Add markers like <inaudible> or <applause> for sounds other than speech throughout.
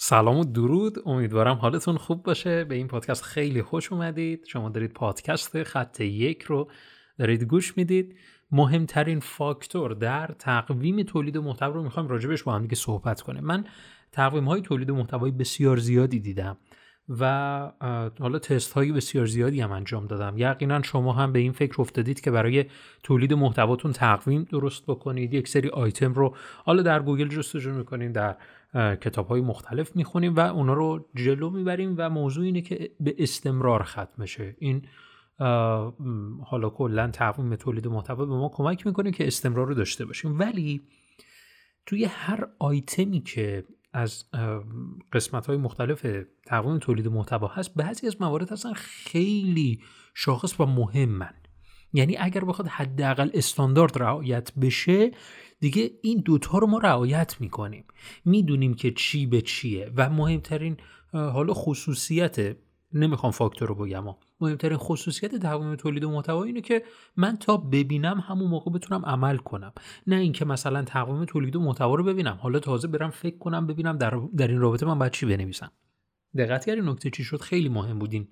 سلام و درود. امیدوارم حالتون خوب باشه. به این پادکست خیلی خوش اومدید. شما دارید پادکست خط یک رو دارید گوش می‌دید. مهمترین فاکتور در تقویم تولید محتوا رو می‌خوایم راجبش با هم دیگه صحبت کنیم. من تقویم های تولید محتوای بسیار زیادی دیدم و حالا تست های بسیار زیادی هم انجام دادم. یقینا شما هم به این فکر افتادید که برای تولید محتواتون تقویم درست بکنید. یک سری آیتم رو حالا در گوگل جستجو می‌کنید در کتاب های مختلف می‌خونیم و اونا رو جلو می‌بریم و موضوع اینه که به استمرار ختم شه این حالا کلا تقویم تولید محتوا به ما کمک می‌کنه که استمرار رو داشته باشیم. ولی توی هر آیتمی که از قسمت های مختلف تقویم تولید محتوا هست بعضی از موارد هستن خیلی شاخص و مهمن. یعنی اگر بخواد حداقل استاندارد رعایت بشه دیگه این دوتا رو ما رعایت می‌کنیم. می‌دونیم که چی به چیه و مهمترین حالا خصوصیت نمی‌خوام فاکتور رو بگم مهمترین خصوصیت تقویم تولید محتوا اینه که من تا ببینم همون موقع بتونم عمل کنم. نه اینکه مثلا تقویم تولید محتوا رو ببینم. حالا تازه برم فکر کنم ببینم در, در این رابطه من باید چی بنویسم. دقت کردین نکته چی شد؟ خیلی مهم بود این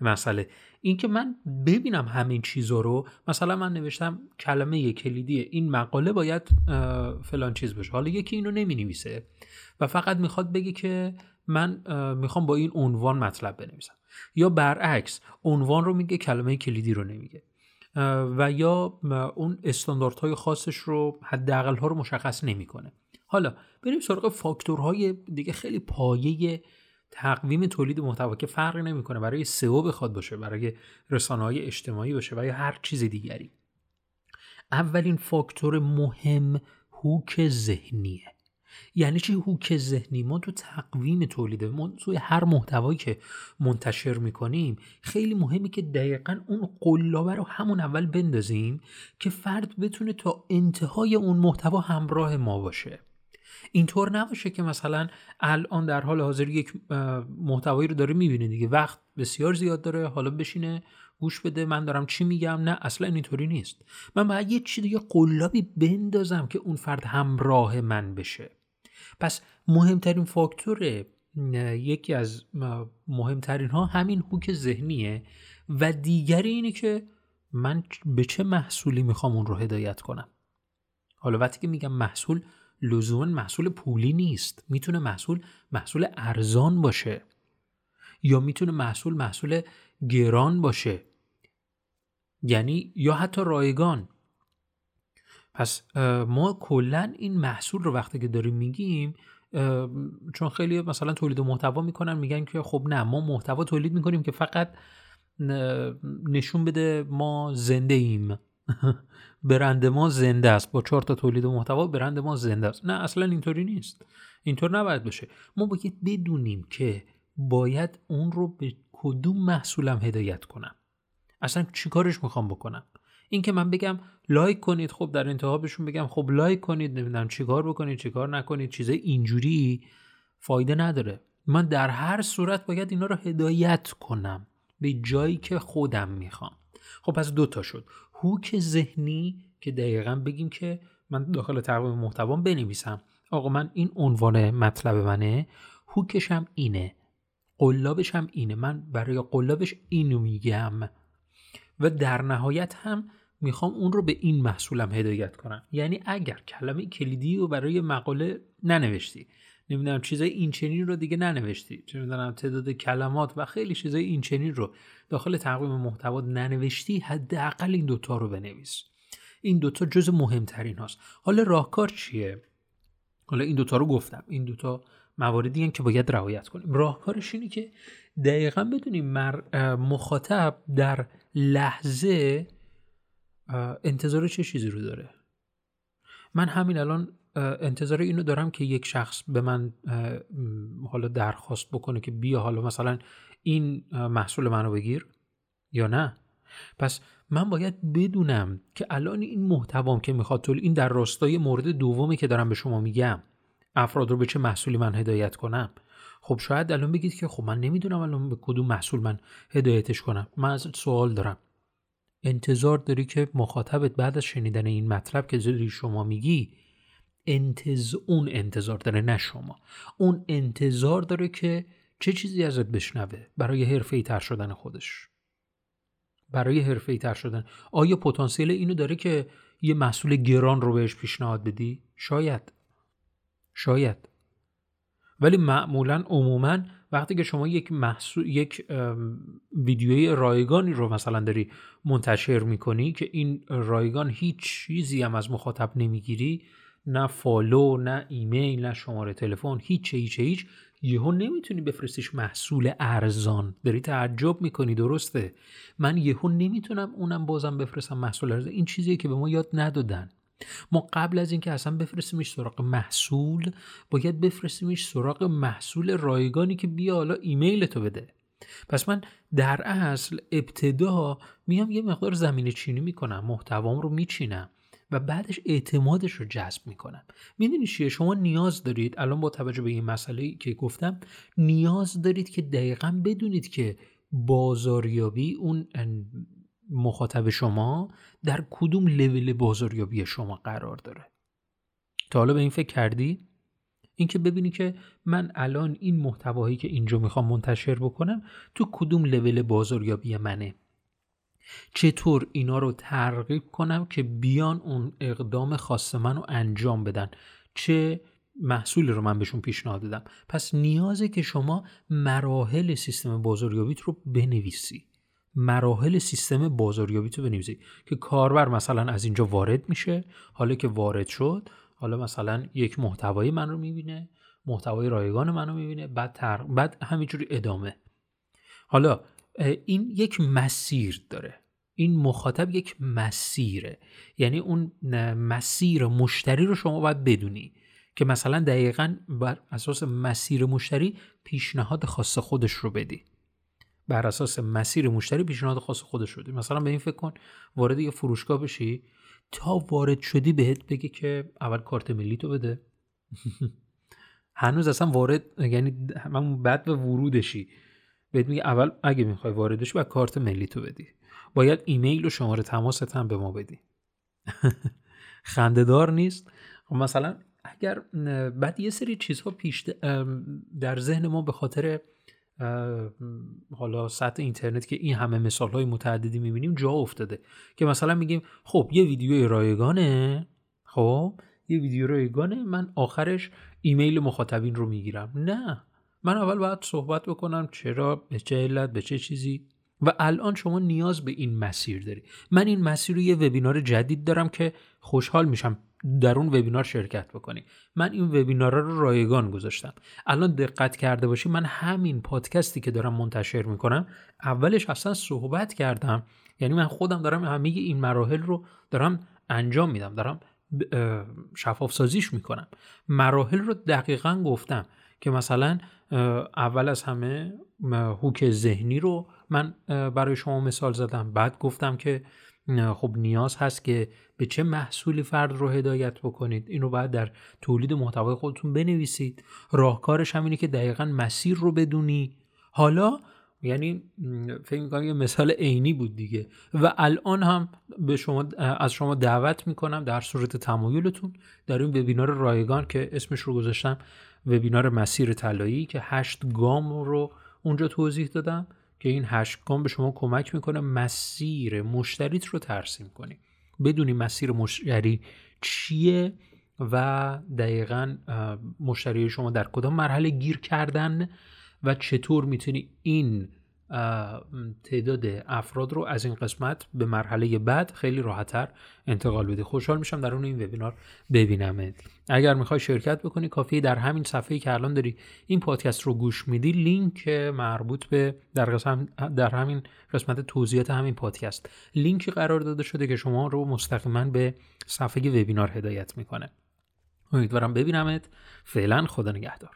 مسئله. اینکه من ببینم همین چیزا رو مثلا من نوشتم کلمه کلیدی این مقاله باید فلان چیز بشه. حالا یکی اینو نمی نویسه و فقط می‌خواد بگه که من می‌خوام با این عنوان مطلب بنویسم. یا برعکس عنوان رو میگه کلمه کلیدی رو نمیگه. و یا اون استانداردهای خاصش رو حداقل ها رو مشخص نمی‌کنه. حالا بریم سراغ فاکتورهای دیگه خیلی پایه تقویم تولید محتوا که فرقی نمی‌کنه برای سئو بخواد باشه برای رسانه های اجتماعی باشه و یا هر چیز دیگری. اولین فاکتور مهم هوک ذهنیه. یعنی چی هوک ذهنی؟ ما تو تقویم تولید ما توی هر محتوایی که منتشر می‌کنیم خیلی مهمه که دقیقا اون قلابه رو همون اول بندازیم که فرد بتونه تا انتهای اون محتوا همراه ما باشه. اینطور نباشه که مثلا الان در حال حاضر یک محتوایی رو داره می‌بینه دیگه. وقت بسیار زیاد داره حالا بشینه گوش بده من دارم چی میگم؟ نه اصلا اینطوری نیست. من باید یه چی دیگه قلابی بندازم که اون فرد همراه من بشه. پس مهمترین فاکتور یکی از مهمترین ها همین هوک ذهنیه و دیگری اینه که من به چه محصولی می‌خوام اون رو هدایت کنم؟ حالا وقتی که میگم محصول لزوما محصول پولی نیست. می‌تونه محصول محصول ارزان باشه. یا می‌تونه محصول محصول گران باشه. یعنی یا حتی رایگان. پس ما کلا این محصول رو وقتی که داریم میگیم چون خیلی مثلا تولید محتوا می‌کنن میگن که خب نه ما محتوا تولید می‌کنیم که فقط نشون بده ما زنده ایم. <laughs> برند ما زنده است. با چهار تا تولید محتوا برند ما زنده است. نه اصلا اینطوری نیست. اینطور نباید بشه ما باید بدونیم که باید اون رو به کدوم محصولم هدایت کنم. اصلا چیکارش می‌خوام بکنم؟ این که من بگم لایک کنید خب در انتها بهشون بگم خب لایک کنید نمی‌دونم چیکار بکنید چیکار نکنید چیزای اینجوری فایده نداره. من در هر صورت باید اینا رو هدایت کنم. به جایی که خودم می‌خوام. خب پس دوتا شد. هوک ذهنی که دقیقا بگیم که من داخل تقویم محتوا بنویسم. آقا من این عنوان مطلب منه. هوکشم اینه. قلابشم اینه. من برای قلابش اینو میگم. و در نهایت هم می‌خوام اون رو به این محصولم هدایت کنم. یعنی اگر کلمه کلیدی رو برای مقاله ننوشتی نمی‌دونم چیزای این چنین رو دیگه ننوشتی. چه می‌دونم تعداد کلمات و خیلی چیزای این چنین رو داخل تقویم محتوا ننوشتی حداقل این دوتا رو بنویس. این دوتا جز مهمترین هاست. حالا راهکار چیه؟ حالا این دوتا رو گفتم. این دوتا مواردی هم که باید رعایت کنیم. راهکارش اینه که دقیقا بدونیم مخاطب در لحظه انتظار چه چیزی رو داره. من همین الان انتظار اینو دارم که یک شخص به من حالا درخواست بکنه که بیا حالا مثلا این محصول منو بگیر یا نه. پس من باید بدونم که الان این محتوام که می‌خواد طول این در راستای مورد دومی که دارم به شما میگم افراد رو به چه محصولی من هدایت کنم؟ خب شاید الان بگید که خب من نمی‌دونم الان به کدوم محصول من هدایتش کنم. من از سوال دارم. انتظار داری که مخاطبت بعد از شنیدن این مطلب که زیری شما میگی انتظ... اون انتظار داره نه شما. اون انتظار داره که چه چیزی ازت بشنوه برای حرفه تر شدن خودش. برای حرفه تر شدن. آیا پتانسیل اینو داره که یه محصول گران رو بهش پیشنهاد بدی؟ شاید. شاید. ولی معمولا عموما وقتی که شما یک محصول یک ویدیوی رایگانی رو مثلا داری منتشر می‌کنی که این رایگان هیچ چیزی هم از مخاطب نمی‌گیری نه follow نه ایمیل نه شماره تلفن هیچ هیچ هیچ. یهو نمی‌تونی بفرستیش محصول ارزان. داری تعجب می‌کنی درسته. من یهو نمی‌تونم اونم بازم بفرستم محصول ارزان. این چیزیه که به ما یاد ندادن. ما قبل از اینکه اصلا بفرستیمش سراغ محصول باید بفرستیمش سراغ محصول رایگانی که بیا حالا ایمیل تو بده. پس من در اصل ابتدا میام یه مقدار زمین چینی می‌کنم محتوام رو میچینم. و بعدش اعتمادش رو جذب می‌کنم. می‌دونی چیه؟ شما نیاز دارید الان با توجه به این مسئله که گفتم نیاز دارید که دقیقا بدونید که بازاریابی اون مخاطب شما در کدوم لول بازاریابی شما قرار داره. تا حالا به این فکر کردی؟ اینکه ببینی که من الان این محتواهایی که اینجا می‌خوام منتشر بکنم تو کدوم لول بازاریابی منه. چطور اینا رو ترغیب کنم که بیان اون اقدام خاص من رو انجام بدن؟ چه محصولی رو من بهشون پیشنهاد دادم؟ پس نیازه که شما مراحل سیستم بازاریابیت رو بنویسی. مراحل سیستم بازاریابی تو بنویسی که کاربر مثلا از اینجا وارد میشه حالا که وارد شد حالا مثلا یک محتوای من رو می‌بینه محتوای رایگان من رو می‌بینه بعد تر... بعد همینجوری ادامه. حالا این یک مسیر داره. این مخاطب یک مسیره. یعنی اون مسیر مشتری رو شما باید بدونی که مثلا دقیقا بر اساس مسیر مشتری پیشنهاد خاص خودش رو بدی. بر اساس مسیر مشتری پیشنهاد خاص خودش رو بدی. مثلا به این فکر کن وارد یه فروشگاه بشی تا وارد شدی بهت بگه که اول کارت ملی تو بده. <laughs> هنوز اصلا وارد یعنی همون بعد به ورودشی. بهت میگه اول اگه می‌خوای واردش و کارت ملی تو بدی. باید ایمیل و شماره تماست هم به ما بدی. <laughs> خندهدار نیست. خب مثلا اگر بعد یه سری چیزها پیش در ذهن ما به خاطر حالا سطح اینترنت که این همه مثال های متعددی می‌بینیم جا افتاده. که مثلا میگیم خب یه ویدیو رایگانه خب؟ یه ویدیو رایگانه من آخرش ایمیل مخاطبین رو می‌گیرم. نه. من اول باید صحبت بکنم چرا به چه علت به چه چیزی؟ و الان شما نیاز به این مسیر داری. من این مسیر رو یه وبینار جدید دارم که خوشحال میشم در اون وبینار شرکت بکنی. من این وبینار رو رایگان گذاشتم. الان دقت کرده باشی من همین پادکستی که دارم منتشر می‌کنم اولش اصلا صحبت کردم. یعنی من خودم دارم همه این مراحل رو دارم انجام میدم دارم شفاف سازیش می‌کنم. مراحل رو دقیقا گفتم که مثلا اول از همه هوک ذهنی رو من برای شما مثال زدم. بعد گفتم که خب نیاز هست که به چه محصولی فرد رو هدایت بکنید. این رو باید در تولید محتوای خودتون بنویسید. راهکارش هم اینه که دقیقا مسیر رو بدونی. حالا یعنی فکر می‌کنم یه مثال عینی بود دیگه. و الان هم به شما از شما دعوت می‌کنم در صورت تمایلتون در این وبینار رایگان که اسمش رو گذاشتم. وبینار مسیر طلایی که هشت گام رو اونجا توضیح دادم که این هشت گام به شما کمک می‌کنه مسیر مشتریت رو ترسیم کنی. بدونی مسیر مشتری چیه و دقیقا مشتری شما در کدام مرحله گیر کردن و چطور می‌تونی این تعداد افراد رو از این قسمت به مرحله بعد خیلی راحتتر انتقال بدی. خوشحال میشم در اون این وبینار ببینمت. اگر می‌خوای شرکت بکنی کافی در همین صفحه که الان داری این پادکست رو گوش میدی لینک مربوط به در, قسم در همین قسمت توضیحات همین پادکست. لینکی قرار داده شده که شما رو مستقیما به صفحه وبینار هدایت می‌کنه. امیدوارم ببینمت. فعلا خدا نگهدار.